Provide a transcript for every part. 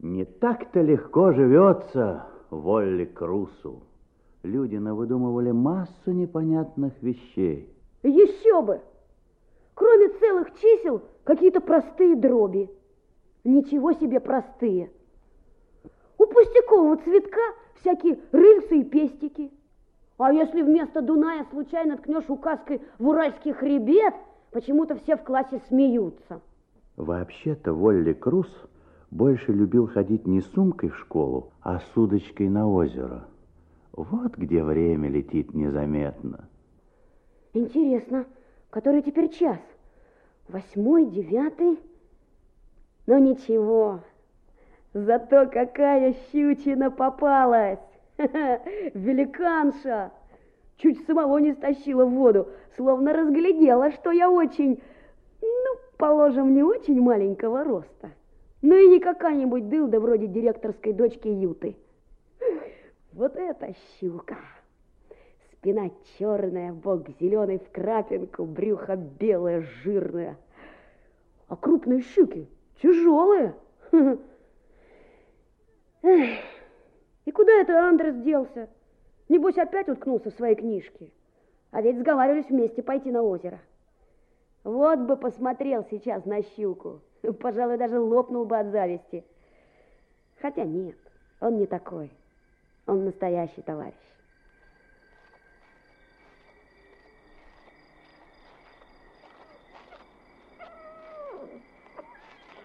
Не так-то легко живется Волли Крусу. Люди навыдумывали массу непонятных вещей. Еще бы! Кроме целых чисел, какие-то простые дроби. Ничего себе простые. У пустякового цветка всякие рыльцы и пестики. А если вместо Дуная случайно ткнешь указкой в уральский хребет, почему-то все в классе смеются. Вообще-то Волли Крус больше любил ходить не сумкой в школу, а с удочкой на озеро. Вот где время летит незаметно. Интересно, который теперь час? Восьмой, девятый? Ну ничего, зато какая щучина попалась! Великанша! Чуть самого не стащила в воду, словно разглядела, что я очень, ну, положим, не очень маленького роста. Ну и не какая-нибудь дылда вроде директорской дочки Юты. Вот это щука! Спина черная, бок зеленый в крапинку, брюхо белое, жирное. А крупные щуки тяжелые. И куда это Андрес делся? Небось, опять уткнулся в свои книжки. А ведь сговаривались вместе пойти на озеро. Вот бы посмотрел сейчас на щуку. Пожалуй, даже лопнул бы от зависти. Хотя нет, он не такой. Он настоящий товарищ.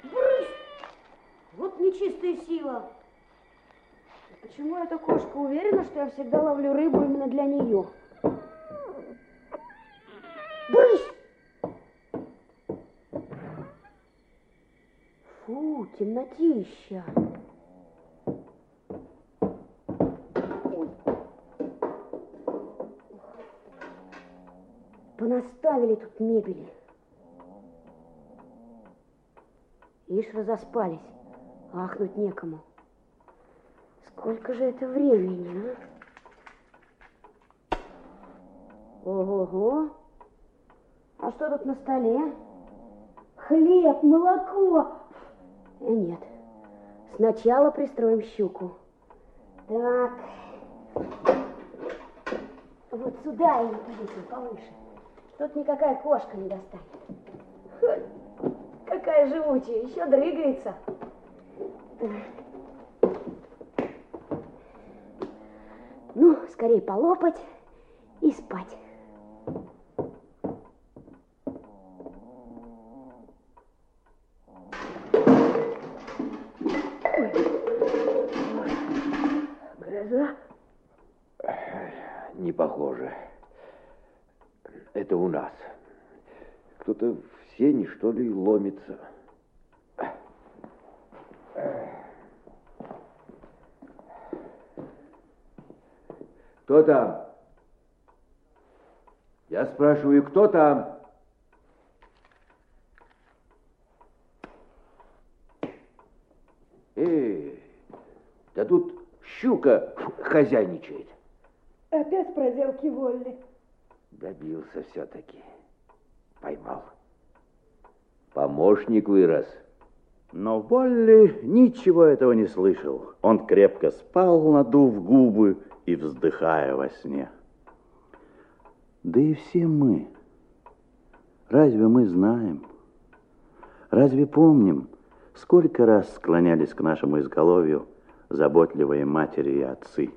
Брысь! Вот нечистая сила. Почему эта кошка уверена, что я всегда ловлю рыбу именно для нее? Брысь! Фу, темнотища. Понаставили тут мебели. Ишь, разоспались. Ахнуть некому. Сколько же это времени, а? Ого-го. А что тут на столе? Хлеб, молоко. Э, нет. Сначала пристроим щуку. Так. Вот сюда ее повесим повыше. Тут никакая кошка не достанет. Какая живучая, еще дрыгается. Ну, скорее полопать и спать. У нас. Кто-то в сене, что ли, ломится. Кто там? Я спрашиваю, кто там? Эй, да тут щука хозяйничает. Опять проделки Волли. Добился все-таки. Поймал. Помощник вырос. Но Волли ничего этого не слышал. Он крепко спал, надув губы и вздыхая во сне. Да и все мы. Разве мы знаем? Разве помним, сколько раз склонялись к нашему изголовью заботливые матери и отцы?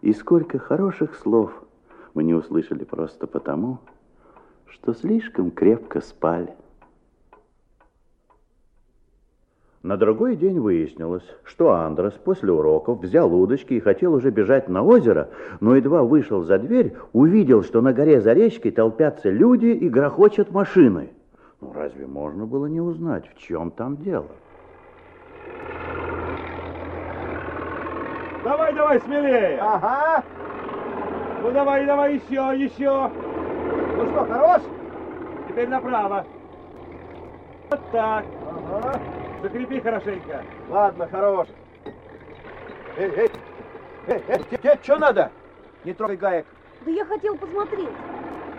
И сколько хороших слов мы не услышали просто потому, что слишком крепко спали. На другой день выяснилось, что Андрес после уроков взял удочки и хотел уже бежать на озеро, но едва вышел за дверь, увидел, что на горе за речкой толпятся люди и грохочут машины. Ну, разве можно было не узнать, в чем там дело? Давай, давай, смелее. Ага. Ну, давай, давай, еще, еще. Ну что, хорош? Теперь направо. Вот так. Ага. Закрепи хорошенько. Ладно, хорош. Эй, эй, эй, эй, тебе, что надо? Не трогай гаек. Да я хотел посмотреть.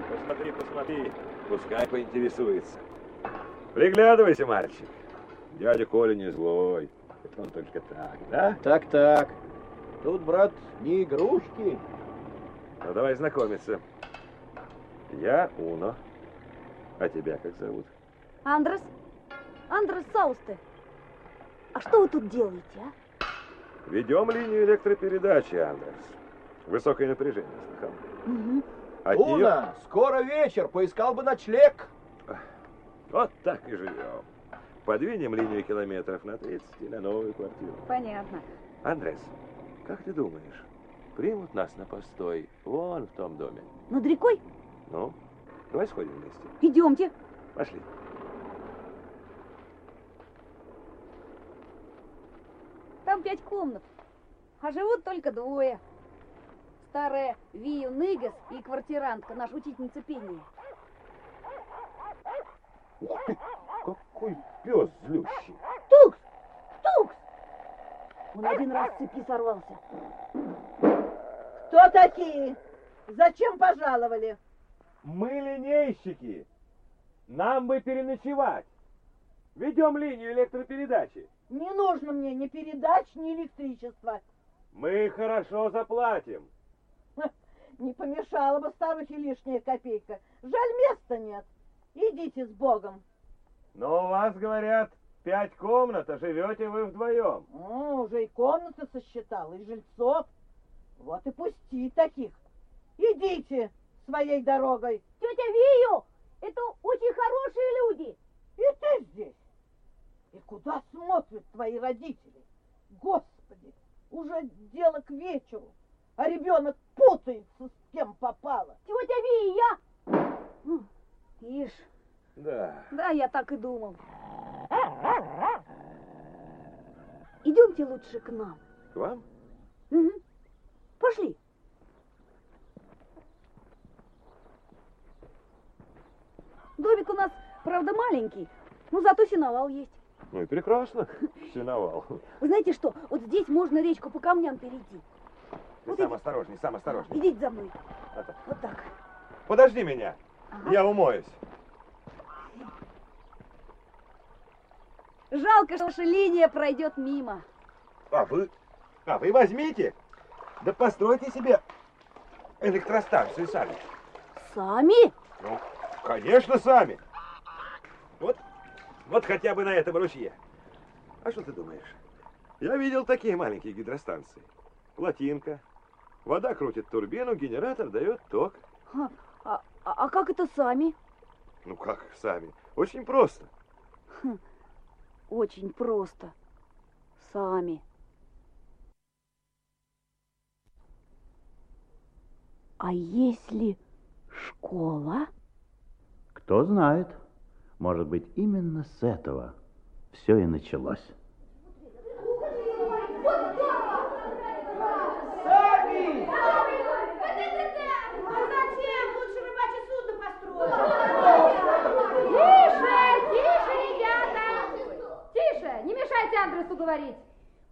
Посмотри, посмотри. Пускай поинтересуется. Приглядывайся, мальчик. Дядя Коля не злой. Он только так, да? Так-так. Тут, брат, не игрушки. Ну, давай знакомиться. Я Уно. А тебя как зовут? Андрес? Андрес Саусте. А что вы тут делаете, а? Ведем линию электропередачи, Андерс. Высокое напряжение, слыхал? От неё- Уна, скоро вечер, поискал бы ночлег. Вот так и живем. Подвинем линию километров на 30 и на новую квартиру. Понятно. Андрес, как ты думаешь, примут нас на постой вон в том доме? Над рекой? Ну, давай сходим вместе. Идемте. Пошли. Там пять комнат, а живут только двое. Старая Вию Ныгас и квартирантка, наша учительница пения. Ух ты, какой пес злющий. Тукс! Тукс! Он один раз с цепи сорвался. Кто такие? Зачем пожаловали? Мы линейщики. Нам бы переночевать. Ведем линию электропередачи. Не нужно мне ни передач, ни электричества. Мы хорошо заплатим. Не помешала бы старухе лишняя копейка. Жаль, места нет. Идите с Богом. Но у вас, говорят, пять комнат, а живете вы вдвоем. О, уже и комнаты сосчитал, и жильцов. Вот и пусти таких. Идите своей дорогой. Тетя Вию, это очень хорошие люди. И ты здесь. И куда смотрят твои родители? Господи, уже дело к вечеру, а ребенок путается, с кем попало. Тетя Вия, Ишь, Да. да, я так и думал. Идемте лучше к нам. К вам? Мгм. Пошли. Домик у нас, правда, маленький, но зато сеновал есть. Ну и прекрасно. Сеновал. Вы знаете что, вот здесь можно речку по камням перейти. Ты Вот сам иди. осторожней, сам осторожней. Идите за мной. Это. Вот так. Подожди меня. Ага. Я умоюсь. Жалко, что ваша линия пройдет мимо. А вы... А вы возьмите. Да постройте себе электростанцию сами. Сами? Ну, конечно, сами. Вот, вот хотя бы на этом ручье. А что ты думаешь? Я видел такие маленькие гидростанции. Плотинка. Вода крутит турбину, генератор дает ток. А, а- а как это сами? Ну как сами? Очень просто. Очень просто. Сами. А если школа? Кто знает, может быть, именно с этого все и началось. Тише, тише, ребята! Тише, не мешайте Андресу говорить.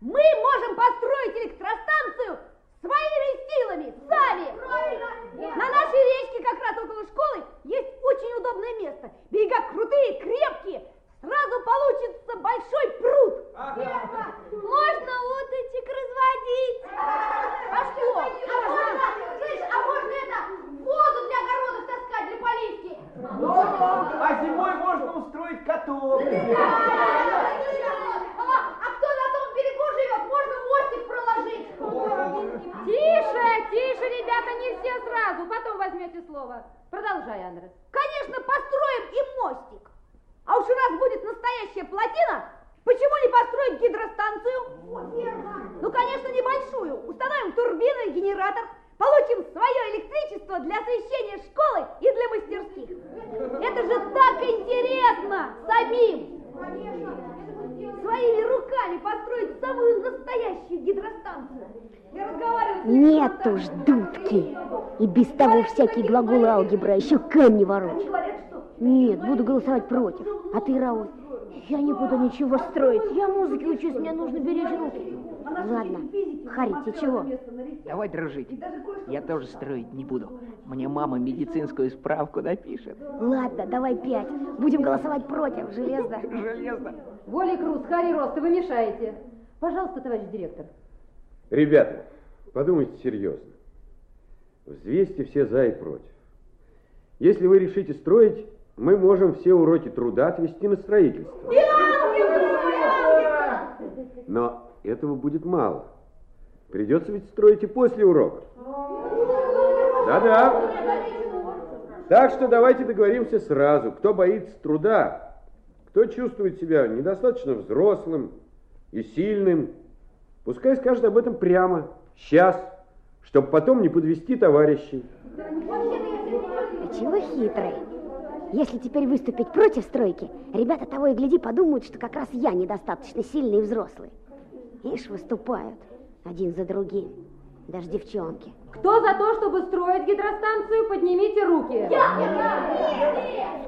Мы можем построить электростанцию своими силами, сами. На нашей речке, как раз около школы, есть очень удобное место. Берега крутые, крепкие. Сразу получится большой пруд. Можно уточек разводить. А что? Слышь, а можно это, воду для огородов таскать, для поливки? А зимой можно устроить каток. А, а кто на том берегу живет, можно мостик проложить. Тише, тише, ребята, не все сразу. Потом возьмете слово. Продолжай, Андрес. Конечно, построим и мостик. А уж раз будет настоящая плотина, почему не построить гидростанцию? Ну, конечно, небольшую. Установим турбину и генератор, получим свое электричество для освещения школы и для мастерских. Это же так интересно самим! Своими руками построить самую настоящую гидростанцию. Я разговаривала с Нет уж, дудки. И без того всякие глаголы алгебра, еще камни что Нет, буду голосовать против. А ты, Рауль? Я не буду ничего строить. Я музыке учусь, мне нужно беречь руки. Ладно, Харри, ты чего? Давай дружить. Я тоже строить не буду. Мне мама медицинскую справку напишет. Ладно, давай пять. Будем голосовать против. Железно. Железно. Воли Круз, Харри Рост, вы мешаете. Пожалуйста, товарищ директор. Ребята, подумайте серьезно. Взвесьте все за и против. Если вы решите строить, мы можем все уроки труда отвести на строительство. Но этого будет мало. Придется ведь строить и после урока. Да-да. Так что давайте договоримся сразу. Кто боится труда, кто чувствует себя недостаточно взрослым и сильным, пускай скажет об этом прямо, сейчас, чтобы потом не подвести товарищей. А чего хитрый? Если теперь выступить против стройки, ребята того и гляди подумают, что как раз я недостаточно сильный и взрослый. Ишь, выступают один за другим. Даже девчонки. Кто за то, чтобы строить гидростанцию, поднимите руки.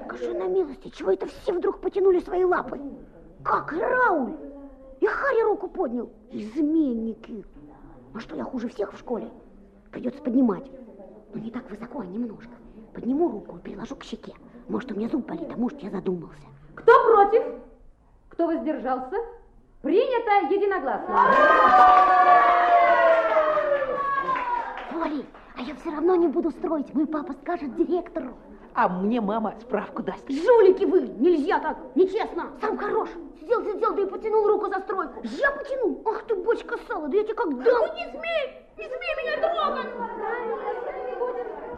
Скажи на милости, чего это все вдруг потянули свои лапы? Как Рауль? И Харри руку поднял. Изменники. А что, я хуже всех в школе? Придется поднимать. Но не так высоко, а немножко. Подниму руку и приложу к щеке. Может, у меня зуб болит, а может, я задумался. Кто против? Кто воздержался? Принято единогласно. Вали, а я все равно не буду строить. Мой папа скажет директору. А мне мама справку даст. Жулики вы! Нельзя так! Нечестно! Сам хорош! Сидел, сидел, да и потянул руку за стройку. Я потянул? Ах ты, бочка сала, да я тебе как дам! Ну не смей! Не смей меня трогать!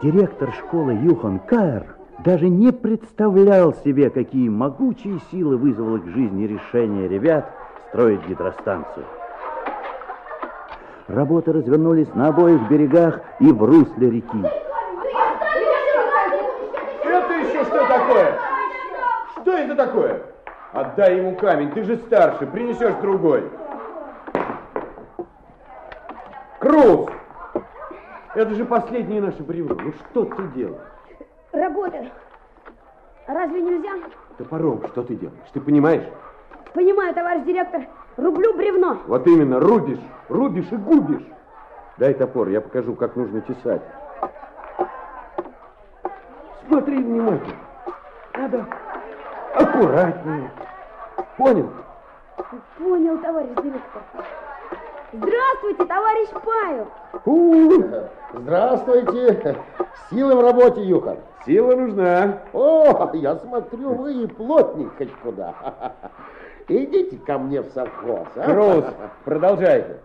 Директор школы Юхан Каэр даже не представлял себе, какие могучие силы вызвало к жизни решение ребят строить гидростанцию. Работы развернулись на обоих берегах и в русле реки. Это еще что такое? Что это такое? Отдай ему камень, ты же старше, принесешь другой. Круз! Это же последнее наше бревно. Ну что ты делаешь? Работаю. Разве нельзя? Топором что ты делаешь? Ты понимаешь? Понимаю, товарищ директор. Рублю бревно. Вот именно, рубишь, рубишь и губишь. Дай топор, я покажу, как нужно тесать. Смотри внимательно. Надо аккуратнее. Понял? Понял, товарищ директор. Здравствуйте, товарищ Павел. У, здравствуйте. Силы в работе, Юхан. Сила нужна. О, я смотрю, вы и плотник хоть куда. Идите ко мне в совхоз. А? Круз, продолжайте.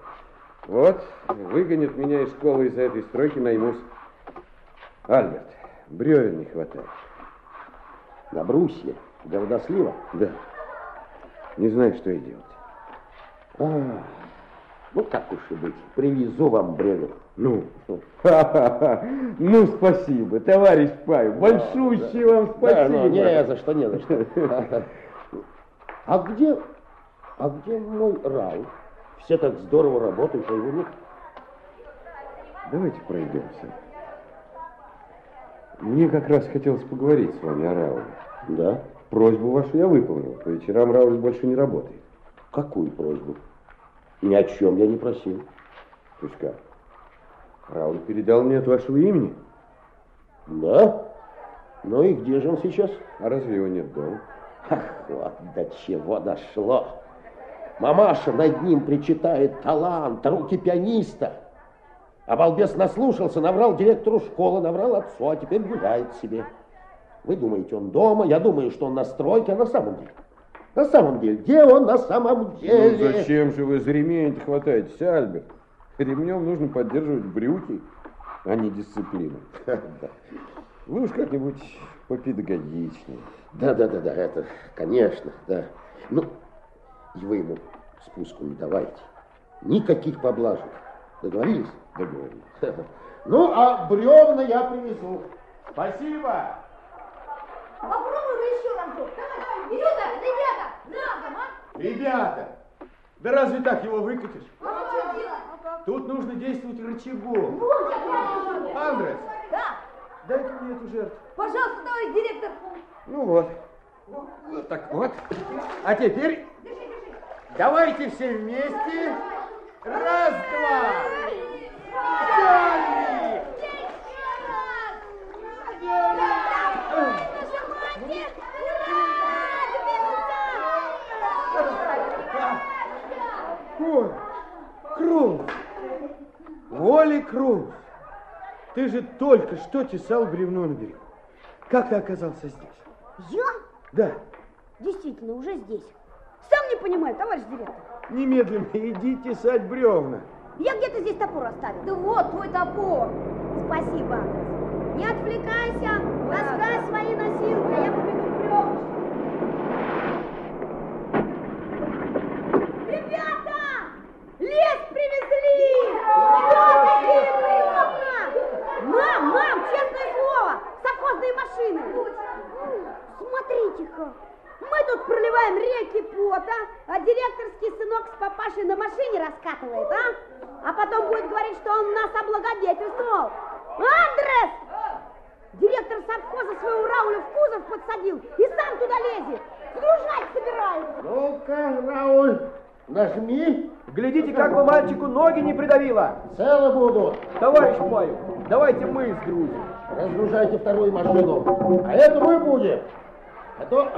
Вот, выгонят меня из школы из-за этой стройки, наймусь. Альберт, бревен не хватает. На брусье, для водослива? Да. Не знаю, что и делать. А, ну, как уж и быть, привезу вам бревен. Ну, ну, спасибо, товарищ Павел, большущее да, вам спасибо. Да, ну, не за что, не за что. А где, а где мой Рау? Все так здорово работают, а его нет. Давайте пройдемся. Мне как раз хотелось поговорить с вами о Рауле. Да? Просьбу вашу я выполнил. По вечерам Рауль больше не работает. Какую просьбу? Ни о чем я не просил. То есть как? Рауль передал мне от вашего имени? Да? Ну и где же он сейчас? А разве его нет дома? Ах, вот до чего дошло. Мамаша над ним причитает талант, руки пианиста. А балбес наслушался, наврал директору школы, наврал отцу, а теперь гуляет себе. Вы думаете, он дома, я думаю, что он на стройке, а на самом деле? На самом деле, где он на самом деле? Ну зачем же вы за ремень хватаетесь, Альберт? Ремнем нужно поддерживать брюки, а не дисциплину. Вы уж как-нибудь попедагогичнее. Да, да, да, да, это, конечно, да. Ну, и вы ему спуску не давайте. Никаких поблажек. Договорились? Договорились. Ну, а бревна я привезу. Спасибо. Попробуй еще разок. Давай, давай, Илюта, ребята, а? Ребята, да разве так его выкатишь? А что делать? Тут нужно действовать рычагом. Андрес, Да, дай-ка мне эту жертву. пожалуйста, товарищ директор. Ну вот. Вот так вот. А теперь давайте все вместе. Раз, два. Далее. Ой, Круз! Оли Круз! Ты же только что тесал бревно на берегу. Как ты оказался здесь? Я? Да. Действительно, уже здесь. Сам не понимаю, товарищ директор. Немедленно иди тесать бревна. Я где-то здесь топор оставил. Да вот твой топор. Спасибо. Не отвлекайся, таскай свои носилки, а я побегу бревна. Ребята! Лес привезли! Вот такие бревна! Мам, мам, честное слово, совхозные машины. Смотрите-ка, мы тут проливаем реки пота, а директорский сынок с папашей на машине раскатывает, а? А потом будет говорить, что он нас облагодетельствовал. Андрес! Директор совхоза своего Рауля в кузов подсадил и сам туда лезет. Сгружать собирается. Ну-ка, Рауль, нажми. Глядите, как бы мальчику ноги не придавило. Цело буду. Товарищ Паю, давайте мы сгрузим. Разгружайте вторую машину. А эту мы будем. А то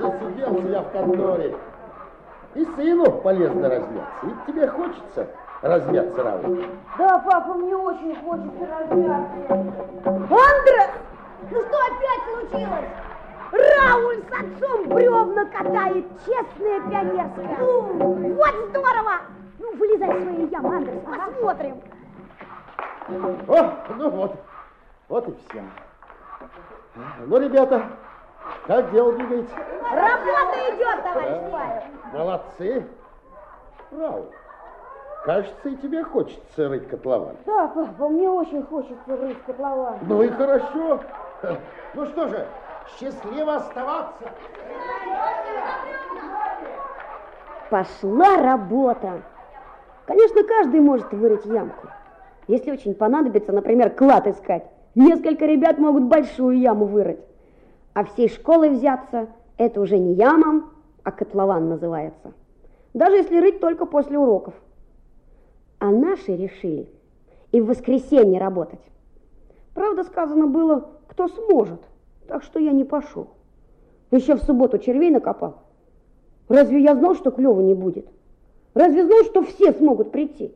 засиделся я в конторе. И сыну полезно размяться. Ведь тебе хочется размяться, Рауль. Да, папа, мне очень хочется размяться. Андрес! Ну что опять случилось? Рауль с отцом бревна катает, честная пионерская. Ну, вот здорово! Ну, вылезай в свои ямы, Андрес, посмотрим. О, ну вот, вот и все. Ну, ребята, как дело двигается? Работа идет, товарищ Павел. Молодцы. Рауль, кажется, и тебе хочется рыть котлован. Да, папа, мне очень хочется рыть котлован. Ну и хорошо. Ну что же, счастливо оставаться. Пошла работа. Конечно, каждый может вырыть ямку. Если очень понадобится, например, клад искать, несколько ребят могут большую яму вырыть. А всей школой взяться, это уже не яма, а котлован называется. Даже если рыть только после уроков. А наши решили и в воскресенье работать. Правда, сказано было, кто сможет, так что я не пошел. Еще в субботу червей накопал. Разве я знал, что клево не будет? Разве знал, что все смогут прийти?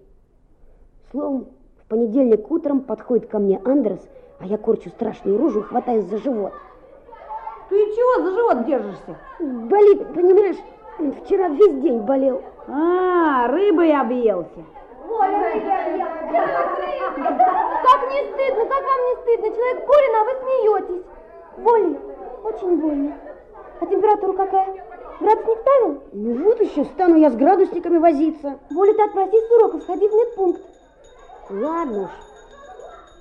Словом, в понедельник утром подходит ко мне Андрес, а я корчу страшную рожу и за живот. Ты чего за живот держишься? Болит, понимаешь, вчера весь день болел. А, рыбой объелся. Как не стыдно, как вам не стыдно? Человек болен, а вы смеетесь. Больно, очень больно. А температура какая? Градусник ставил? Ну вот еще стану я с градусниками возиться. Воля, ты отпросись с уроков, сходи в медпункт. Ладно уж,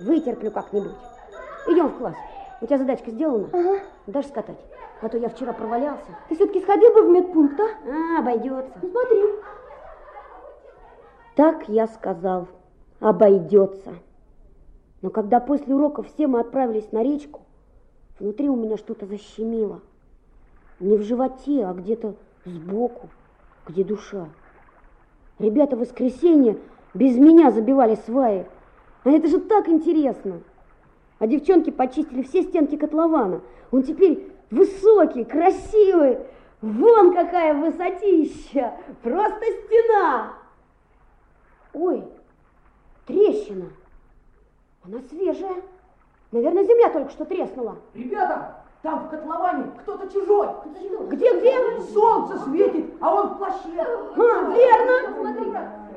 вытерплю как-нибудь. Идем в класс. У тебя задачка сделана? Ага. Дашь скатать? А то я вчера провалялся. Ты все-таки сходил бы в медпункт, а? А, обойдется. Ну, смотри. Так я сказал, обойдется. Но когда после уроков все мы отправились на речку, внутри у меня что-то защемило. Не в животе, а где-то сбоку, где душа. Ребята в воскресенье без меня забивали сваи. А это же так интересно. А девчонки почистили все стенки котлована. Он теперь высокий, красивый. Вон какая высотища! Просто стена! Ой, трещина. Она свежая. Наверное, земля только что треснула. Ребята, там в котловане кто-то чужой. Где, где? Солнце светит, а он в плаще. А, верно. Смотри.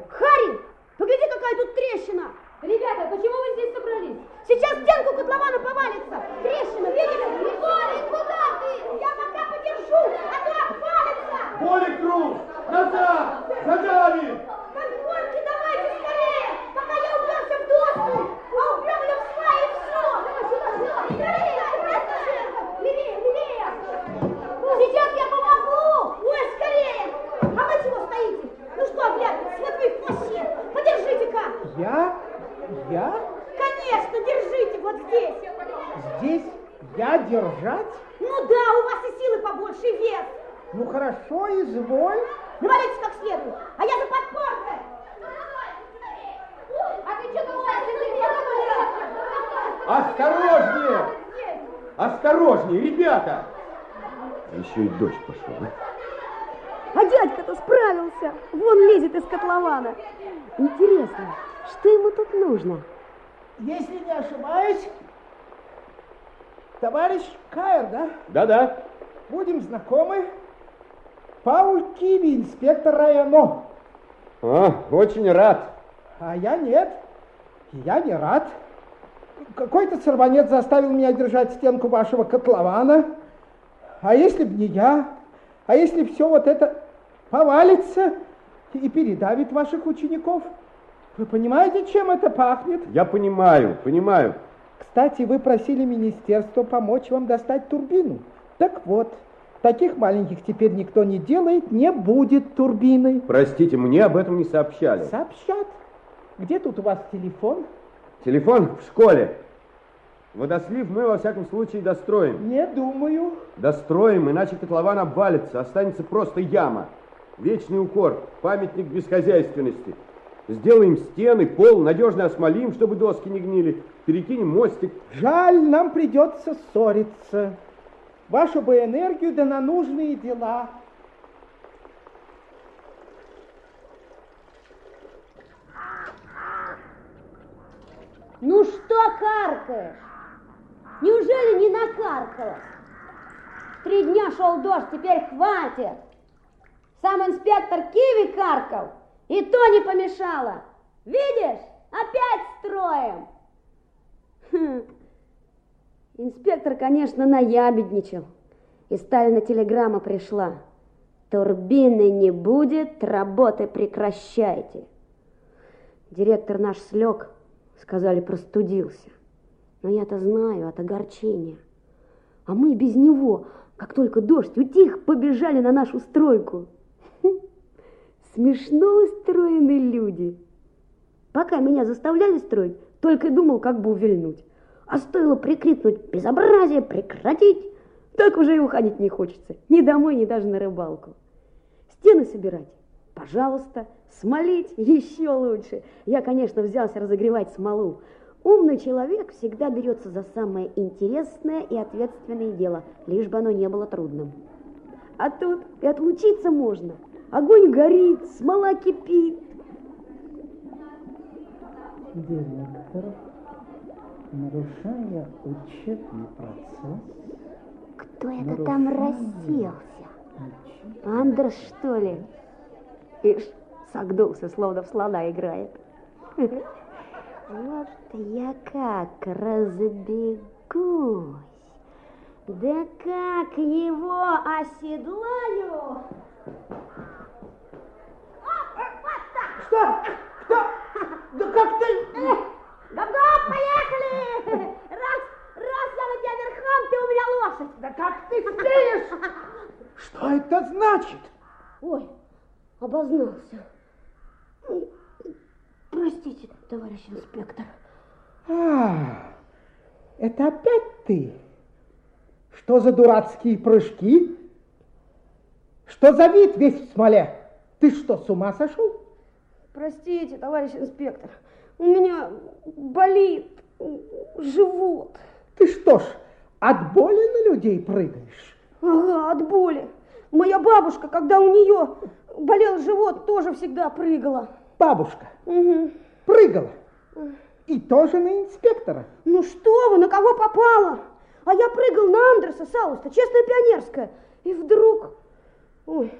Харри, погляди, какая тут трещина. Ребята, почему вы здесь собрались? Сейчас стенку котлована повалится. Трещина, видели? Коля, куда ты? Я пока подержу, а то отвалится. Поле Круз! Назад! Задавит! Конфорки, давайте скорее, пока я уперся в доску, а упрем я в сваи и все. Давай сюда, сюда. Скорее. Левее, левее. Сейчас я помогу. Ой, скорее. А вы чего стоите? Ну что, оглядываетесь? Вот вы в плаще. Подержите-ка. Я? Я? Конечно, держите вот здесь. Здесь я держать? Ну да, у вас и силы побольше, и вес. Ну хорошо, изволь. Навалитесь как следует, а я за подпоркой. А ты что Осторожнее! Осторожнее, ребята! А еще и дождь пошел. А дядька ребята, справился. Вон лезет из котлована. Интересно, что ему тут нужно? Если не ошибаюсь, товарищ Кайр, да? Да-да. Будем знакомы. Пауль Киви, инспектор района. А, очень рад. А я нет. Я не рад. Какой-то сорванец заставил меня держать стенку вашего котлована. А если б не я? А если все вот это повалится и передавит ваших учеников? Вы понимаете, чем это пахнет? Я понимаю, понимаю. Кстати, вы просили министерство помочь вам достать турбину. Так вот, таких маленьких теперь никто не делает, не будет турбины. Простите, мне об этом не сообщали. Сообщат. Где тут у вас телефон? Телефон в школе. Водослив мы, во всяком случае, достроим. Не думаю. Достроим, иначе котлован обвалится, останется просто яма. Вечный укор, памятник бесхозяйственности. Сделаем стены, пол, надежно осмолим, чтобы доски не гнили. Перекинем мостик. Жаль, нам придется ссориться. Вашу бы энергию да на нужные дела. Ну что каркаешь? Неужели не накаркалась? Три дня шел дождь, теперь хватит. Сам инспектор Киви каркал, и то не помешало. Видишь, опять строим. Хм. Инспектор, конечно, наябедничал. И Сталина телеграмма пришла. Турбины не будет, работы прекращайте. Директор наш слег, сказали, простудился. Но я-то знаю от огорчения. А мы без него, как только дождь утих, побежали на нашу стройку. Смешно устроены люди. Пока меня заставляли строить, только думал, как бы увильнуть. А стоило прикрикнуть «Безобразие! Прекратить!» Так уже и уходить не хочется. Ни домой, ни даже на рыбалку. Стены собирать? Пожалуйста. Смолить? Еще лучше. Я, конечно, взялся разогревать смолу. Умный человек всегда берется за самое интересное и ответственное дело, лишь бы оно не было трудным. А тут и отлучиться можно. Огонь горит, смола кипит. Директор, нарушая учебный процесс... Кто это там расселся? Андрес, что ли? Ишь, согнулся, словно в слона играет. Вот я как разбегусь. Да как его оседлаю? Что? Кто? Да как ты? Гоп-гоп, поехали! Раз, раз я на тебя верхом, ты у меня лошадь. Да как ты смеешь? Что это значит? Ой, обознался. Простите, товарищ инспектор. А, это опять ты? Что за дурацкие прыжки? Что за вид весь в смоле? Ты что, с ума сошел? Простите, товарищ инспектор, у меня болит живот. Ты что ж, от боли на людей прыгаешь? Ага, от боли. Моя бабушка, когда у нее болел живот, тоже всегда прыгала. Бабушка? Угу. Прыгала? И тоже на инспектора? Ну что вы, на кого попало? А я прыгал на Андреса Сауста, честная пионерская. И вдруг... Ой,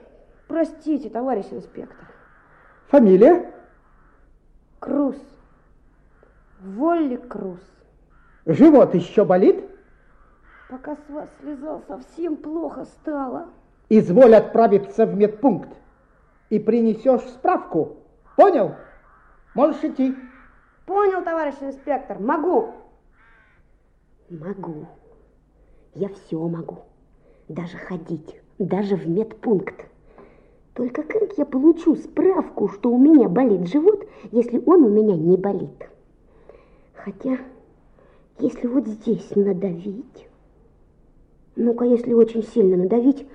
простите, товарищ инспектор. Фамилия? Круз. Волли Круз. Живот еще болит? Пока с вас слезал, совсем плохо стало. Изволь отправиться в медпункт и принесешь справку. Понял? Можешь идти. Понял, товарищ инспектор, могу. Могу. Я все могу. Даже ходить, даже в медпункт. Только как я получу справку, что у меня болит живот, если он у меня не болит? Хотя, если вот здесь надавить... Ну-ка, если очень сильно надавить...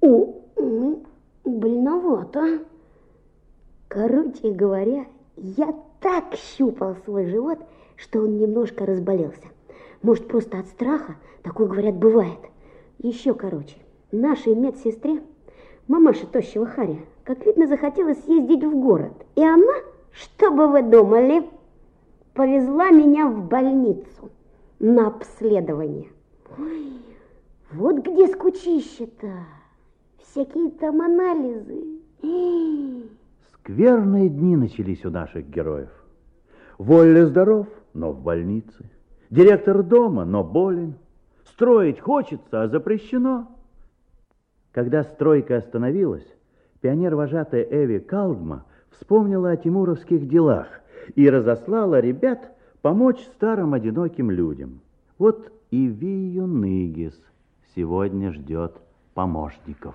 О, ну, больновато. Короче говоря, я так щупал свой живот, что он немножко разболелся. Может, просто от страха, такое, говорят, бывает. Еще короче, нашей медсестре, мамаше тощего Харя, как видно, захотелось съездить в город. И она, что бы вы думали, повезла меня в больницу на обследование. Ой, вот где скучище-то. Всякие там анализы. Скверные дни начались у наших героев. Волли здоров, но в больнице. Директор дома, но болен. Строить хочется, а запрещено. Когда стройка остановилась, пионер-вожатая Эви Калдма вспомнила о тимуровских делах и разослала ребят помочь старым одиноким людям. Вот и Вию Ныгис сегодня ждет помощников.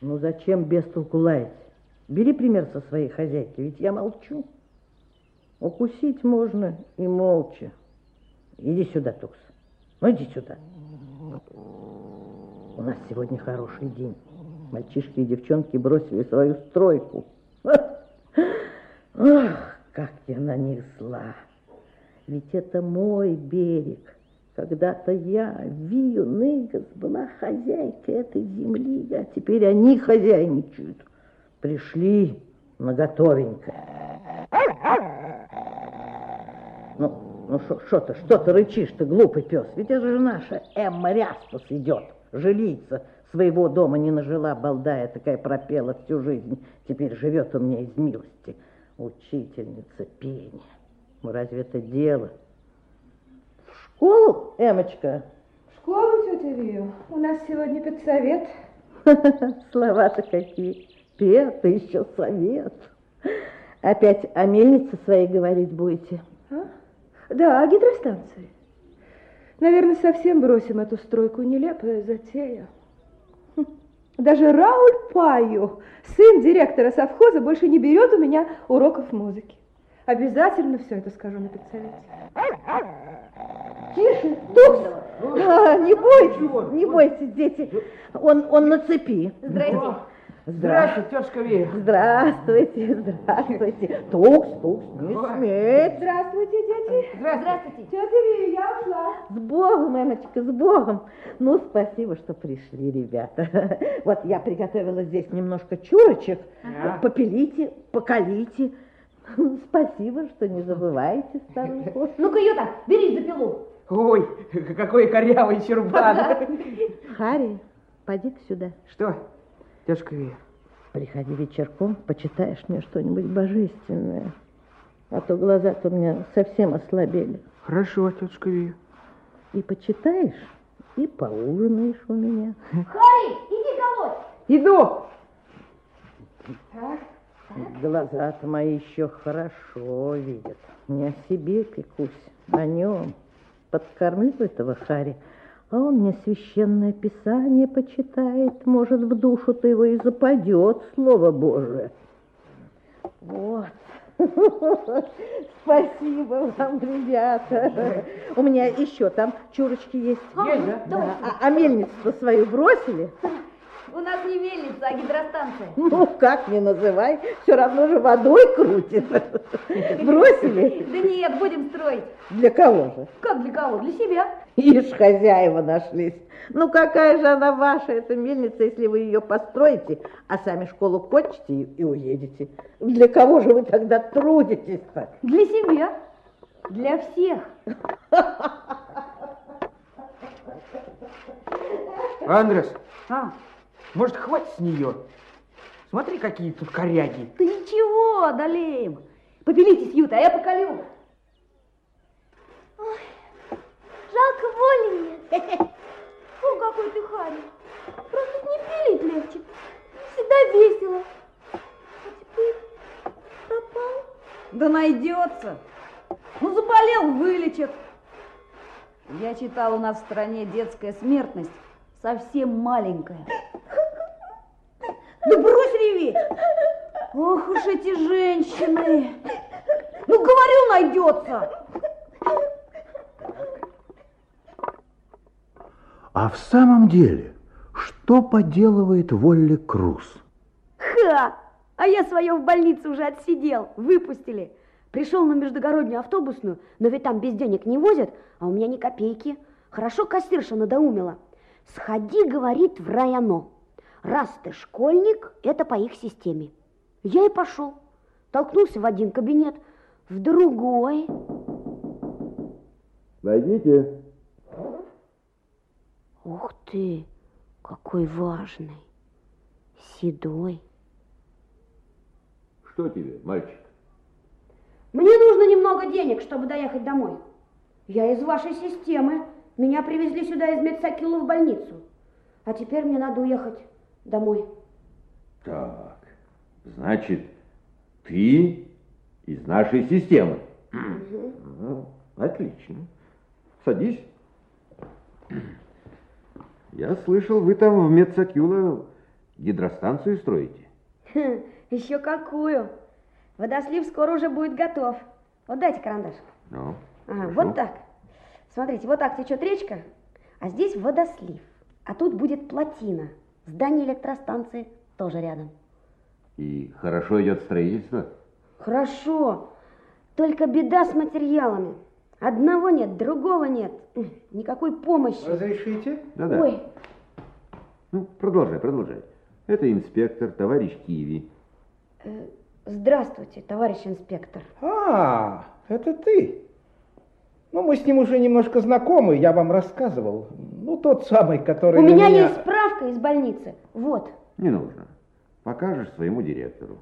Ну зачем без толку лаять? Бери пример со своей хозяйки, ведь я молчу. Укусить можно и молча. Иди сюда, Тукс. Ну, иди сюда. У нас сегодня хороший день. Мальчишки и девчонки бросили свою стройку. Ох, как я на них зла. Ведь это мой берег. Когда-то я, Вию Ныгас, была хозяйкой этой земли, а теперь они хозяйничают. Пришли на готовенькое. Ну, ну что ты, что ты рычишь ты, глупый пес? Ведь это же наша Эмма Рястус идет, жилица. Своего дома не нажила, балдая, такая пропела всю жизнь. Теперь живет у меня из милости. Учительница пения. Ну, разве это дело? В школу, Эмочка? В школу, тетя Вию. У нас сегодня педсовет. Слова-то какие. Пет, еще совет. Опять о мельнице своей говорить будете? А? Да, о гидростанции. Наверное, совсем бросим эту стройку. Нелепая затея. Хм. Даже Рауль Паю, сын директора совхоза, больше не берет у меня уроков музыки. Обязательно все это скажу на педсовете. Тише, Тукс! А, не бойтесь, не бойтесь, дети. Он, он на цепи. Здрасте. Здравствуйте, тетушка Вера. Здравствуйте, здравствуйте. Тукс, Тукс, не сметь. Здравствуйте, дети. Здравствуйте. Тетя Вия, я ушла. С Богом, мамочка, с Богом. Ну, спасибо, что пришли, ребята. Вот я приготовила здесь немножко чурочек. Ага. Попилите, покалите. Спасибо, что не забываете старуху. Ну-ка, Юта, берись за пилу. Ой, какой корявый чурбан. Харри, поди сюда. Что, тетушка Вера? Приходи вечерком, почитаешь мне что-нибудь божественное. А то глаза-то у меня совсем ослабели. Хорошо, тетушка Вера. И почитаешь, и поужинаешь у меня. Харри, иди колоть. Иду. Так, Глаза-то мои еще хорошо видят. Не о себе пекусь, о нем. Подкормлю этого Хари, а он мне священное писание почитает. Может, в душу-то его и западет Слово Божие. Вот. Спасибо вам, ребята. У меня еще там чурочки есть. Есть, да? А, а мельницу свою бросили? У нас не мельница, а гидростанция. Ну, как не называй, все равно же водой крутит. Бросили? Да нет, будем строить. Для кого же? Как для кого? Для себя. Ишь, хозяева нашлись. Ну, какая же она ваша, эта мельница, если вы ее построите, а сами школу кончите и, и уедете? Для кого же вы тогда трудитесь-то? Для себя. Для всех. Андрес, А, может, хватит с нее? Смотри, какие тут коряги. да ничего, одолеем. Попилитесь, Юта, а я поколю. Жалко воли нет. Фу, какой ты Харри. Просто не пилить легче. Всегда весело. А теперь пропал. Да найдется. Ну, заболел, вылечат. Я читал, у нас в стране детская смертность совсем маленькая. Да брось реветь! Ох уж эти женщины! Ну, говорю, найдется! А в самом деле, что поделывает Волли Круз? Ха! А я свое в больнице уже отсидел. Выпустили. Пришел на междугороднюю автобусную, но ведь там без денег не возят, а у меня ни копейки. Хорошо кассирша надоумила. Сходи, говорит, в районо. Раз ты школьник, это по их системе. Я и пошел. Толкнулся в один кабинет, в другой. Войдите. Ух ты, какой важный, седой. Что тебе, мальчик? Мне нужно немного денег, чтобы доехать домой. Я из вашей системы. Меня привезли сюда из медсакила в больницу. А теперь мне надо уехать домой. Так, значит, ты из нашей системы. Угу. Ну, отлично. Садись. Я слышал, вы там в Медсакюла гидростанцию строите. Хм, еще какую? Водослив скоро уже будет готов. Вот дайте карандаш. Ну, ага, вот так. Смотрите, вот так течет речка, а здесь водослив. А тут будет плотина. Здание электростанции тоже рядом. И хорошо идет строительство? Хорошо. Только беда с материалами. Одного нет, другого нет. Никакой помощи. Разрешите? Да-да. Ой, Ну, продолжай, продолжай. Это инспектор, товарищ Киви. э, здравствуйте, товарищ инспектор. А, это ты. Ну, мы с ним уже немножко знакомы, я вам рассказывал. Ну, тот самый, который У меня меня... есть справка из больницы. Вот. Не нужно. Покажешь своему директору.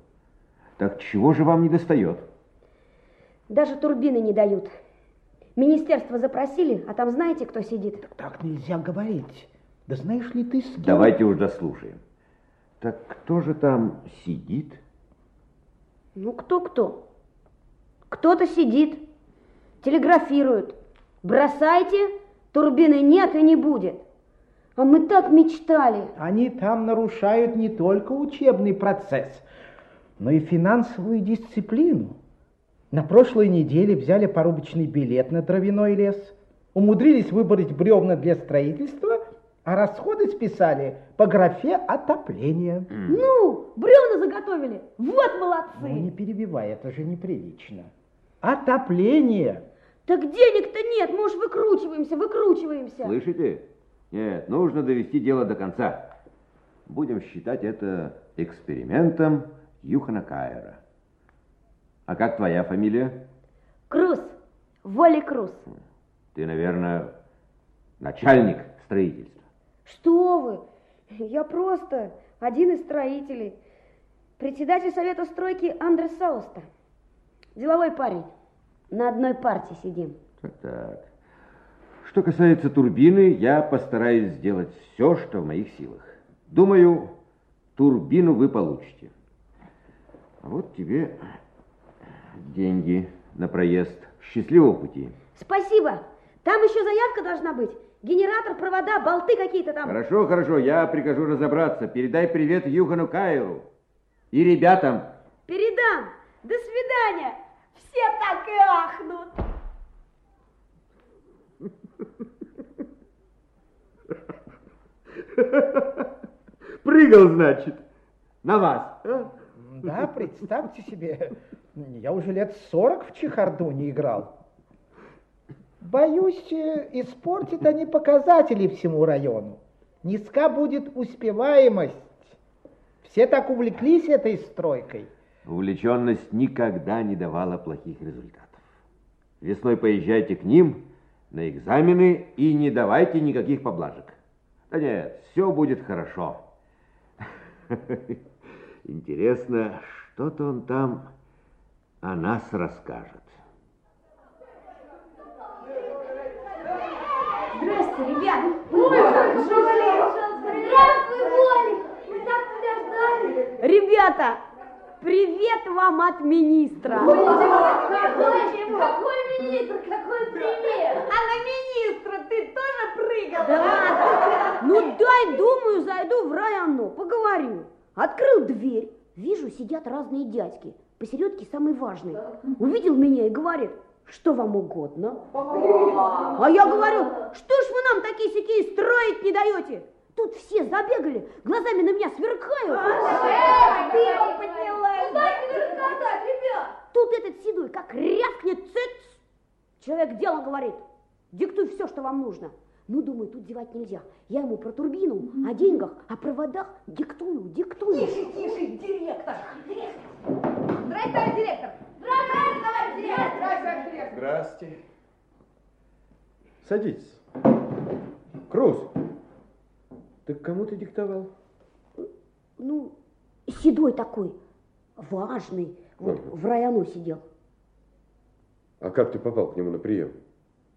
Так чего же вам не достает? Даже турбины не дают. Министерство запросили, а там знаете, кто сидит? Так нельзя говорить. Да знаешь ли ты с кем? Давайте уж дослушаем. Так кто же там сидит? Ну, кто-кто? Кто-то сидит, телеграфирует. Бросайте, турбины нет и не будет. А мы так мечтали. Они там нарушают не только учебный процесс, но и финансовую дисциплину. На прошлой неделе взяли порубочный билет на дровяной лес, умудрились выбрать бревна для строительства, а расходы списали по графе отопления. Ну, бревна заготовили. Вот молодцы. Ну, не перебивай, это же неприлично. Отопление. Так денег-то нет, мы уж выкручиваемся, выкручиваемся. Слышите? Нет, нужно довести дело до конца. Будем считать это экспериментом Юхана Кайера. А как твоя фамилия? Круз, Воли Круз. Ты, наверное, начальник строительства. Что вы? Я просто один из строителей. Председатель совета стройки Андрес Сауста. Деловой парень. На одной партии сидим. Так, так. Что касается турбины, я постараюсь сделать все, что в моих силах. Думаю, турбину вы получите. А вот тебе деньги на проезд. Счастливого пути. Спасибо. Там еще заявка должна быть. Генератор, провода, болты какие-то там. Хорошо, хорошо, я прикажу разобраться. Передай привет Юхану Кайру и ребятам. Передам. До свидания. Все так и ахнут. Прыгал, значит, на вас. а? Да, представьте себе, я уже лет сорок в чехарду не играл. Боюсь, э, испортят они показатели всему району. Низка будет успеваемость. Все так увлеклись этой стройкой. Увлеченность никогда не давала плохих результатов. Весной поезжайте к ним на экзамены и не давайте никаких поблажек. Да нет, все будет хорошо. Интересно, что-то он там о нас расскажет. Здрасте, ребят. Ой, как Здравствуй, Волик. Мы так тебя ждали. Ребята, привет вам от министра. Какой, какой министр, какой привет. А на министра ты тоже прыгал? Да. Ну дай, думаю, зайду в районо, поговорю. Открыл дверь, вижу, сидят разные дядьки. Посередке самый важный. Увидел меня и говорит, что вам угодно? А я говорю, что ж вы нам такие сякие строить не даете? Тут все забегали, глазами на меня сверкают. Э, ты его подняла. Дайте мне рассказать, ребят. Тут этот седой как рявкнет цыц. Человек дело говорит, диктуй все, что вам нужно. Ну, думаю, тут зевать нельзя. Я ему про турбину, о деньгах, о проводах диктую, диктую. Тише, тише, директор. Здравствуйте, товарищ директор. Здравствуйте, товарищ директор. Здравствуйте, директор. Здрасте. Садитесь. Круз, ты кому ты диктовал? Ну, седой такой, важный, вот Ага. в району сидел. А как ты попал к нему на прием?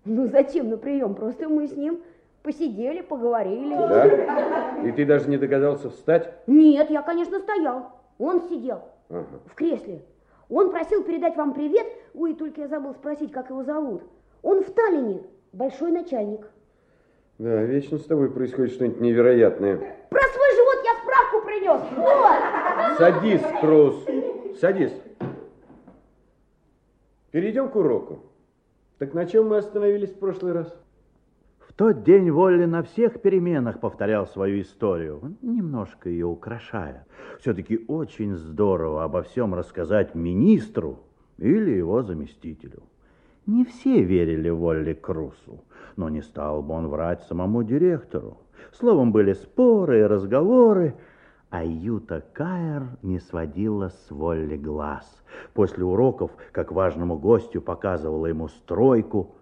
Ну, зачем на прием? Просто мы с ним посидели, поговорили. Да? И ты даже не догадался встать? Нет, я, конечно, стоял. Он сидел Ага. в кресле. Он просил передать вам привет. Ой, только я забыл спросить, как его зовут. Он в Таллине, большой начальник. Да, вечно с тобой происходит что-нибудь невероятное. Про свой живот я справку принес. Вот. Садись, Круз, садись. Перейдем к уроку. Так на чем мы остановились в прошлый раз? В тот день Волли на всех переменах повторял свою историю, немножко ее украшая. Все-таки очень здорово обо всем рассказать министру или его заместителю. Не все верили Волли Крусу, но не стал бы он врать самому директору. Словом, были споры и разговоры, а Юта Кайер не сводила с Волли глаз. После уроков, как важному гостю, показывала ему стройку,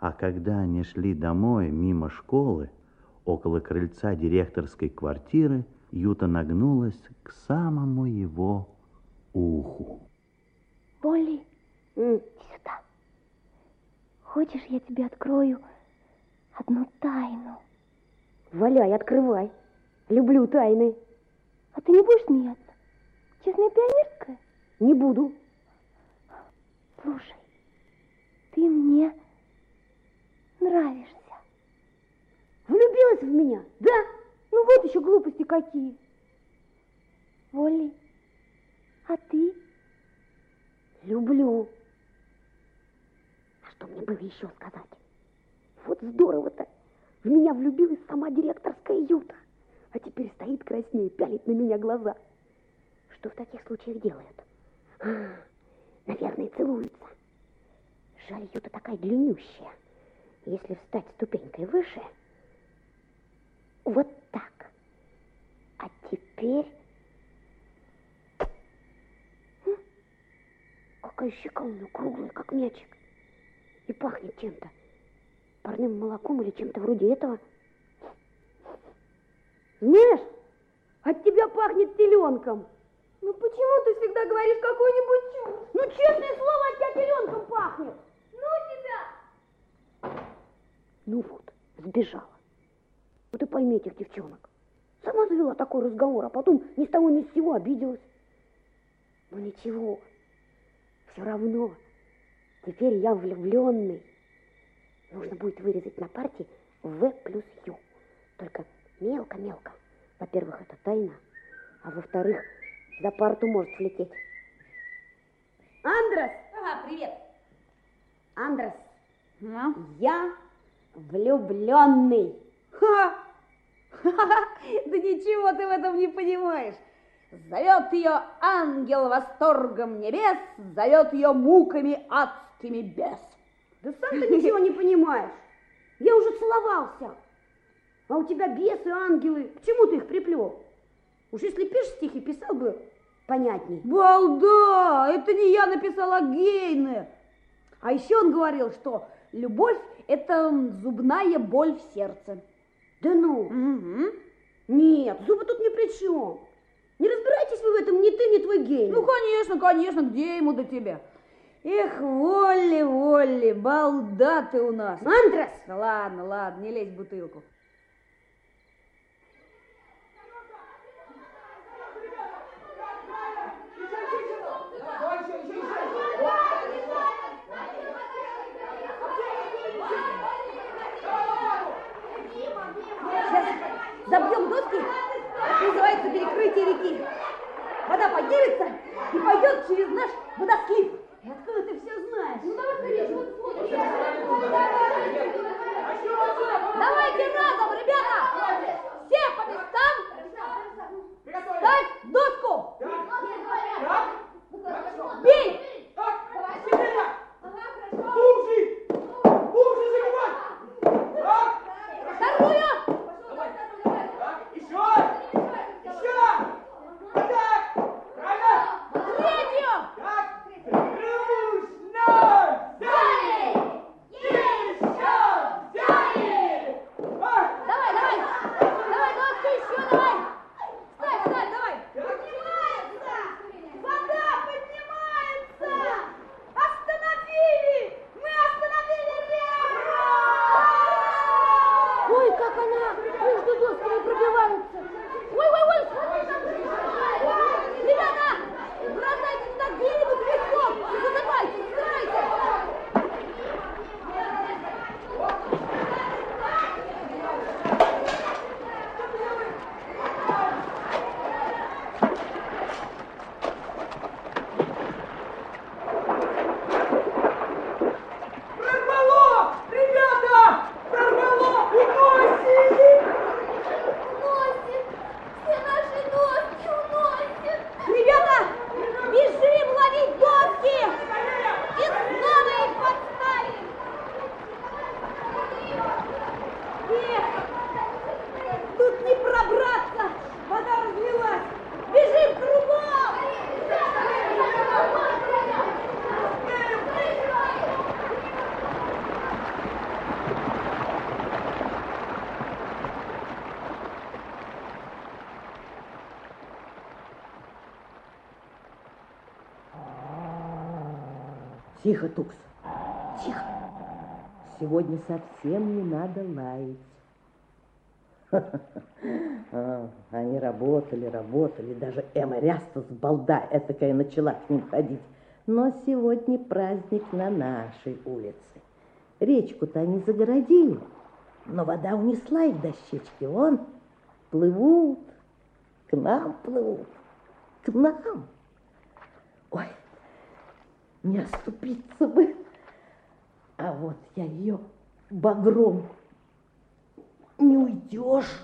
а когда они шли домой мимо школы, около крыльца директорской квартиры, Юта нагнулась к самому его уху. Сюда. Хочешь, я тебе открою одну тайну? Валяй, открывай. Люблю тайны. А ты не будешь смеяться? Честная пионерская? Не буду. Слушай, ты мне нравишься. Влюбилась в меня? Да. Ну вот еще глупости какие. Волли, а ты? Люблю. Что мне было еще сказать? Вот здорово-то. В меня влюбилась сама директорская Юта. А теперь стоит краснее, пялит на меня глаза. Что в таких случаях делают? А, наверное, целуются. Жаль, Юта такая длиннющая. Если встать ступенькой выше, вот так. А теперь... Какая щека у круглая, как мячик. И пахнет чем-то. Парным молоком или чем-то вроде этого. Знаешь, от тебя пахнет теленком. Ну почему ты всегда говоришь какую-нибудь чушь? Ну, честное слово, от тебя теленком пахнет. Ну тебя! Ну вот, сбежала. Вот и пойми этих девчонок. Сама завела такой разговор, а потом ни с того ни с сего обиделась. Ну ничего, все равно. Теперь я влюбленный. Нужно будет вырезать на парте В плюс Ю. Только мелко-мелко. Во-первых, это тайна. А во-вторых, за парту может влететь. Андрес! Ага, привет. Андрес, Ну? я влюбленный. Ха! Да ничего ты в этом не понимаешь. Зовет ее ангел восторгом небес, зовет ее муками адскими бес. Да сам ты ничего не понимаешь. Я уже целовался. А у тебя бесы, ангелы. К чему ты их приплел? Уж если пишешь стихи, писал бы понятней. Балда! Это не я написала Гейне. А еще он говорил, что любовь – это зубная боль в сердце. Да ну? Нет, зубы тут ни при чем. Не разбирайтесь вы в этом, ни ты, ни твой гей. Ну, конечно, конечно, где ему до тебя? Эх, Волли, Волли, балда ты у нас. Андрес! Да ладно, ладно, не лезь в бутылку. Забьем доски, это называется перекрытие реки. Вода поднимется и пойдет через наш водослив. Давайте разом, ребята! Все по местам! Ставь Тихо, Тукс, тихо. Сегодня совсем не надо лаять. А, Они работали, работали, даже Эмма Рястус, балда этакая, начала к ним ходить. Но сегодня праздник на нашей улице. Речку-то они загородили, но вода унесла их дощечки. Вон, плывут, к нам плывут, к нам. Ой, не оступиться бы. А вот я ее багром не уйдешь.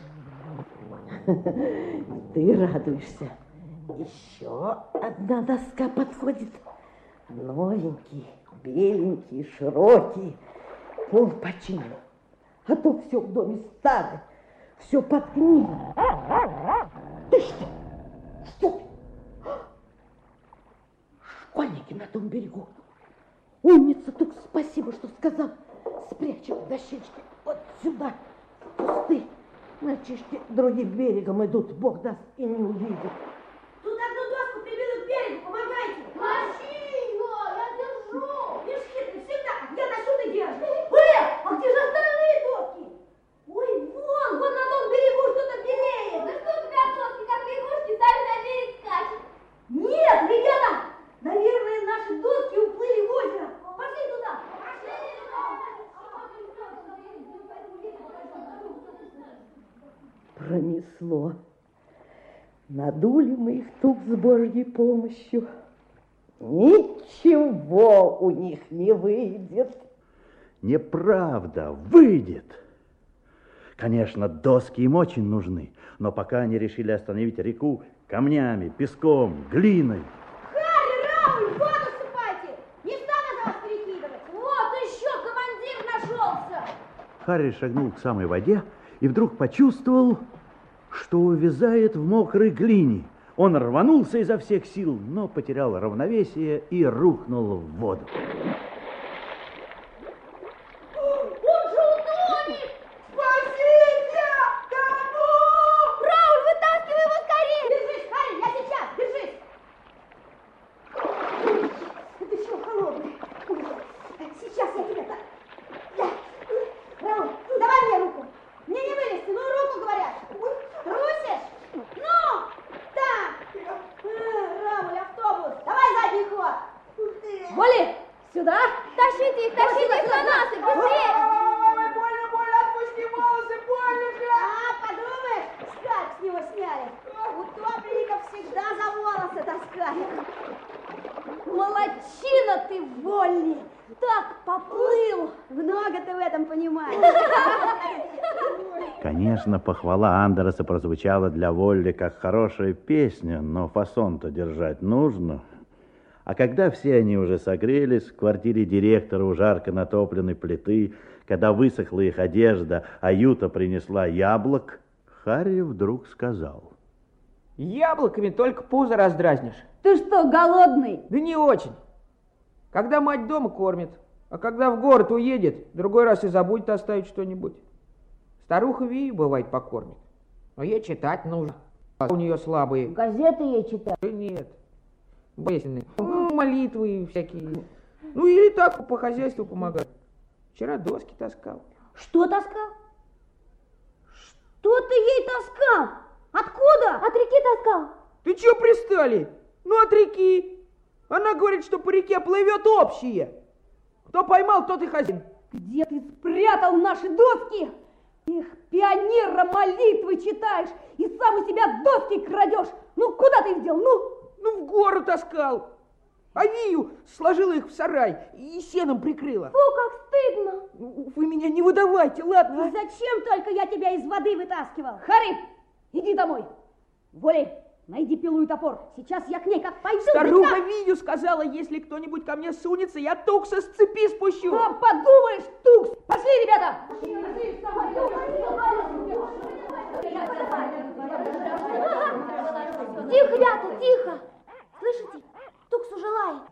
Ты радуешься. Еще одна доска подходит. Новенький, беленький, широкий. Пол починил. А то все в доме старое, все подгнило. Ты что? Что ты? Школьники на том берегу. Умница, только спасибо, что сказал. Спрячем дощечки вот сюда, в кусты. Мальчишки другим берегом идут, Бог даст, и не увидят. Тут одну доску прибили к берегу, помогайте. Тащи ее, я держу. Держи ты всегда, я тащу, ты держишь. Эй, а где же остальные доски? Ой, вон, вон на том берегу что-то белеет. Да что у тебя доски, как лягушки, сами на берег скачут? Нет, ребята, наши доски уплыли в озеро. Пошли туда. Пронесло. Надули мы их тут с Божьей помощью. Ничего у них не выйдет. Неправда, выйдет. Конечно, доски им очень нужны, но пока они решили остановить реку камнями, песком, глиной. Харри, Рауль, воду сыпайте. Не стану за вас перекидывать. Вот еще командир нашелся. Харри шагнул к самой воде и вдруг почувствовал, что увязает в мокрой глине. Он рванулся изо всех сил, но потерял равновесие и рухнул в воду. Он же утонет! Спасите! Кому? Рауль, вытаскивай его скорее! Держись, Харри, я сейчас, держись! Это еще холодный. Сейчас я тебе так. Да. Рауль, давай мне руку. Мне не вылезти, ну руку говорят. Трусишь? Ну, так. Э, Рауль, автобус, давай задний ход. Боли, сюда. Тащите их, тащите их на нас, и быстрее. Больно, больно, отпусти волосы, больно же. А, подумаешь, скальп с него сняли. Утопленников всегда за волосы таскают. Молодчина ты, Вольни! Так поплыл! Много ты в этом понимаешь. Конечно, похвала Андерса прозвучала для Волли как хорошая песня, но фасон-то держать нужно. А когда все они уже согрелись в квартире директора у жарко натопленной плиты, когда высохла их одежда, а Юта принесла яблок, Харри вдруг сказал. Яблоками только пузо раздразнишь. Ты что, голодный? Да не очень. Когда мать дома кормит, а когда в город уедет, другой раз и забудет оставить что-нибудь. Старуха Вию, бывает, покормит. Но ей читать нужно. А у нее слабые. Газеты ей читать? Нет. Песенные. Ну, молитвы всякие. Ну, или так по хозяйству помогать. Вчера доски таскал. Что таскал? Что ты ей таскал? Откуда? От реки таскал. Ты чё пристали? Ну, от реки. Она говорит, что по реке плывет общее. Кто поймал, тот и хозяин. Где ты спрятал наши доски? Их пионера молитвы читаешь и сам у себя доски крадешь. Ну, куда ты их дел? Ну, Ну, в гору таскал. А Вию сложила их в сарай и сеном прикрыла. Фу, как стыдно. Вы меня не выдавайте, ладно? и зачем только я тебя из воды вытаскивал? Хари, иди домой. Воли, найди пилу и топор. Сейчас я к ней как пойду. Старуха так- Вию сказала, если кто-нибудь ко мне сунется, я тукса с цепи спущу. А, подумаешь, Тукс. Пошли, ребята. Тихо, ребята, тихо. Слышите? Тукс уже лает.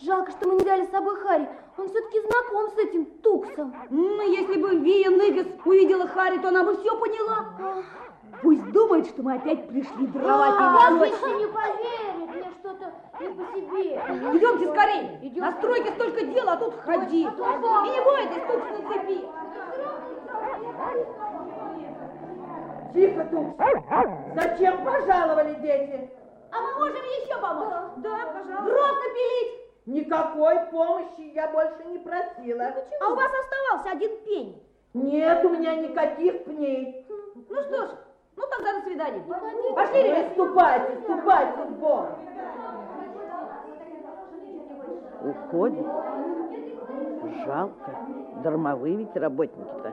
Жалко, что мы не взяли с собой Хари. Он все-таки знаком с этим Туксом. Ну, если бы Вия Ныгас увидела Хари, то она бы все поняла. Пусть думает, что мы опять пришли дрова А, перемолоть. если не поверит, мне что-то не по себе. Идемте скорее. На стройке столько дела, а тут ходи. И не бойтесь, тут на цепи. Тихо, Тукс. Зачем пожаловали дети? А мы можем еще помочь? Да, пожалуйста. Дров напилить. Никакой помощи я больше не просила. А у вас оставался один пень. Нет у меня никаких пней. Ну что ж, ну тогда до свидания. Пошли, ребят. Ступайте, ступайте в Бог. Уходит. Жалко. Дармовые ведь работники-то.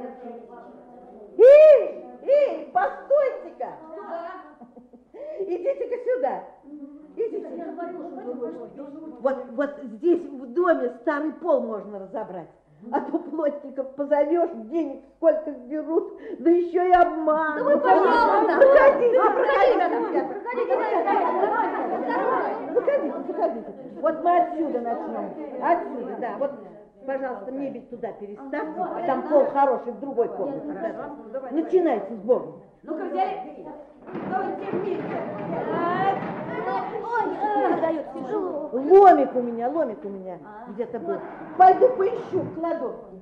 Эй, эй, постойте-ка. Идите-ка сюда. Идите. Вот, вот здесь в доме старый пол можно разобрать. А то плотников позовешь, денег сколько берут, да еще и обман. Да вы, пожалуйста. Проходите, А, проходите. проходите, проходите. Заходите, заходите. Вот мы отсюда начнем. Отсюда, да. Вот, пожалуйста, мебель туда переставьте. Там пол хороший в другой комнате. Начинайте с Богом. Ну-ка, взяли. Давайте вместе. Так. Ой, дает тяжело. Ломик у меня, ломик у меня где-то был. Пойду поищу в кладовке.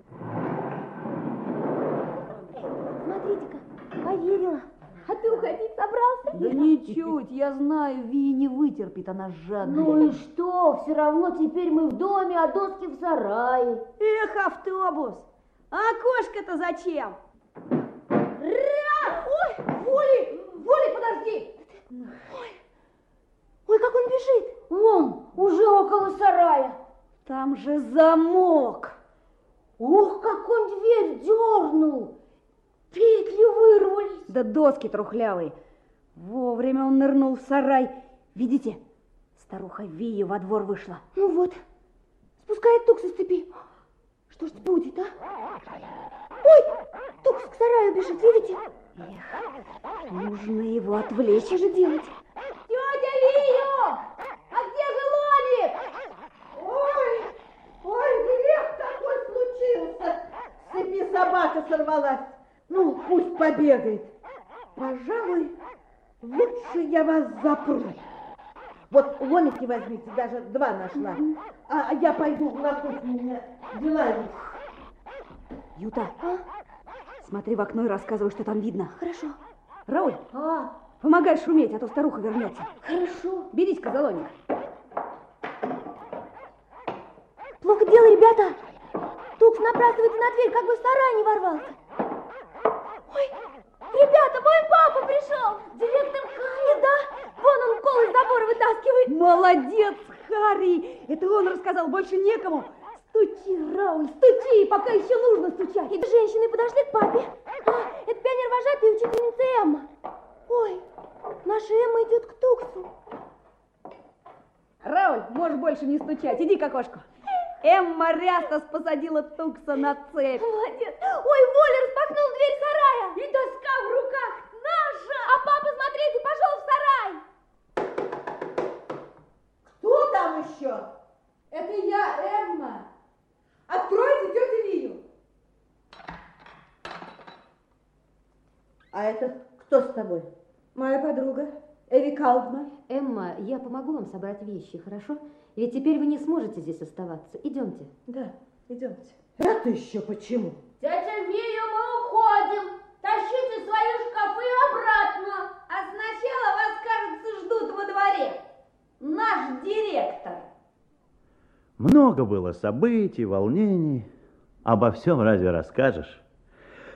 Смотрите-ка, поверила. А ты уходить собрался? Да ничуть, я знаю, Ви не вытерпит, она жадная. Ну и что, все равно теперь мы в доме, а доски в сарае. Эх, автобус! А окошко-то зачем? Раз! Ой, Воли, Воли, подожди. Ой, как он бежит. Вон, уже около сарая. Там же замок. Ух, как он дверь дернул. Петли вырвались. Да доски трухлявые. Вовремя он нырнул в сарай. Видите, старуха Вия во двор вышла. Ну вот, спускает Тукс с цепи. Что ж будет, а? Ой, Тукс к сараю бежит, видите? Эх, нужно его отвлечь. Что же делать? Тетя Вию! А где же ломик? Ой, ой, грех какой случился. С цепи собака сорвалась. Ну, пусть побегает. Пожалуй, лучше я вас запру. Вот ломики возьмите, даже два нашла. А я пойду на кухню, у меня дела есть. Юта, смотри в окно и рассказывай, что там видно. Хорошо. Рауль, А, помогай шуметь, а то старуха вернется. хорошо. Берись-ка за. Плохо дело, ребята. Тукс набрасывается на дверь, как бы в сарай не ворвался. Ой, ребята, мой папа пришел. Директор Кая, да? Вон он кол из забора вытаскивает. Молодец, Харри! Это он рассказал, больше некому. Стучи, Рауль, стучи, пока еще нужно стучать. И женщины подошли к папе. А, это пионер-вожатый и учительница Эмма. Ой, наша Эмма идет к Туксу. Рауль, можешь больше не стучать, иди к окошку. Эмма Рястас посадила Тукса на цепь. Молодец. Ой, Воля распахнул дверь сарая. И доска в руках. Наша. А папа, смотрите, пошел в сарай. Кто там еще? Это я, Эмма. Откройте тетю Вию. А это кто с тобой? Моя подруга Эви Калдман. Эмма, я помогу вам собрать вещи, хорошо? Ведь теперь вы не сможете здесь оставаться. Идемте. Да, идемте. Это еще почему? Тетя Вия, мы уходим. Тащите свои шкафы обратно. А сначала вас, кажется, ждут во дворе. Наш директор. Много было событий, волнений. Обо всем разве расскажешь?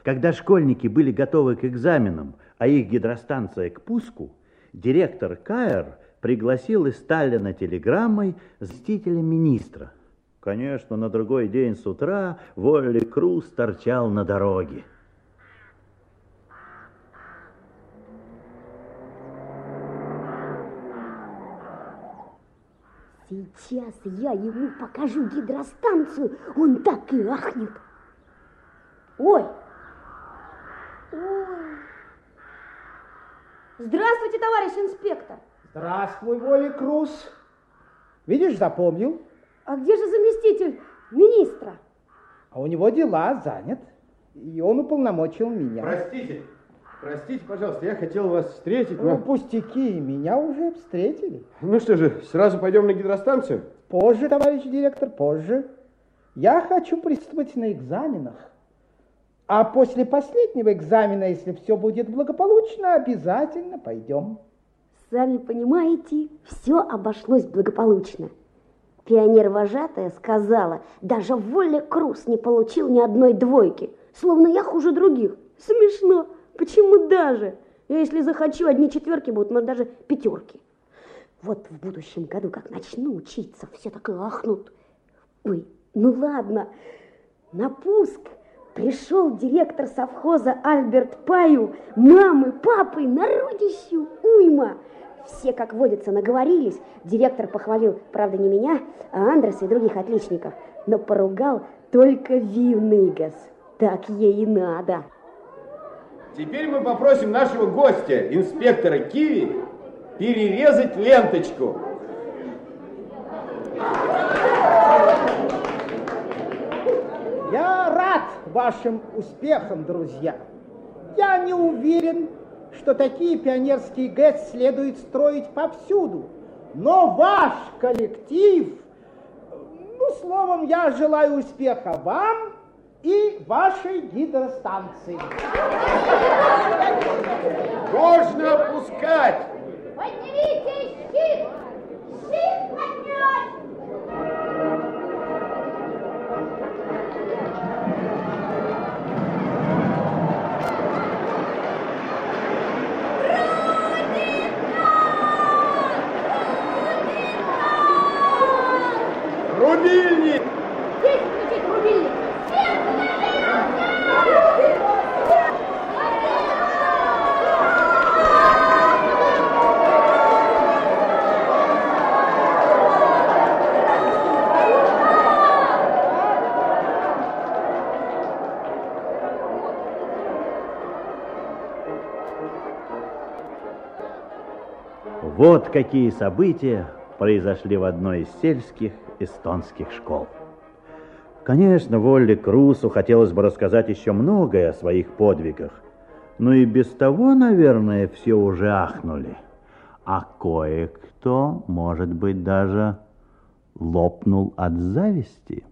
Когда школьники были готовы к экзаменам, а их гидростанция к пуску, директор Каэр пригласил из Сталина телеграммой заместителя министра. Конечно, на другой день с утра Волли Круз торчал на дороге. Сейчас я ему покажу гидростанцию, он так и ахнет. Ой! Здравствуйте, товарищ инспектор! Здравствуй, Воля Круз. Видишь, запомнил. А где же заместитель министра? А у него дела занят. И он уполномочил меня. Простите, Простите, пожалуйста, я хотел вас встретить, Ну, но... пустяки, меня уже встретили. Ну что же, сразу пойдем на гидростанцию? Позже, товарищ директор, позже. Я хочу приступить на экзаменах. А после последнего экзамена, если все будет благополучно, обязательно пойдем. Сами понимаете, все обошлось благополучно. Пионер-вожатая сказала, даже Воля Крус не получил ни одной двойки, словно я хуже других. Смешно. Почему даже? Я, если захочу, одни четверки будут, но даже пятерки. Вот в будущем году, как начну учиться, все так и ахнут. Ой, ну ладно. На пуск пришел директор совхоза Альберт Паю, мамы, папы, народищу, уйма. Все, как водится, наговорились. Директор похвалил, правда, не меня, а Андреса и других отличников, но поругал только Вивныгас. Так ей и надо. Теперь мы попросим нашего гостя, инспектора Киви, перерезать ленточку. Вашим успехам, друзья. Я не уверен, что такие пионерские ГЭС следует строить повсюду. Но ваш коллектив, ну, словом, я желаю успеха вам и вашей гидростанции. Можно опускать! Поднимите щит! Щит поднять! Вот какие события произошли в одной из сельских эстонских школ. Конечно, Волле Крусу хотелось бы рассказать еще многое о своих подвигах, но и без того, наверное, все уже ахнули. А кое-кто, может быть, даже лопнул от зависти.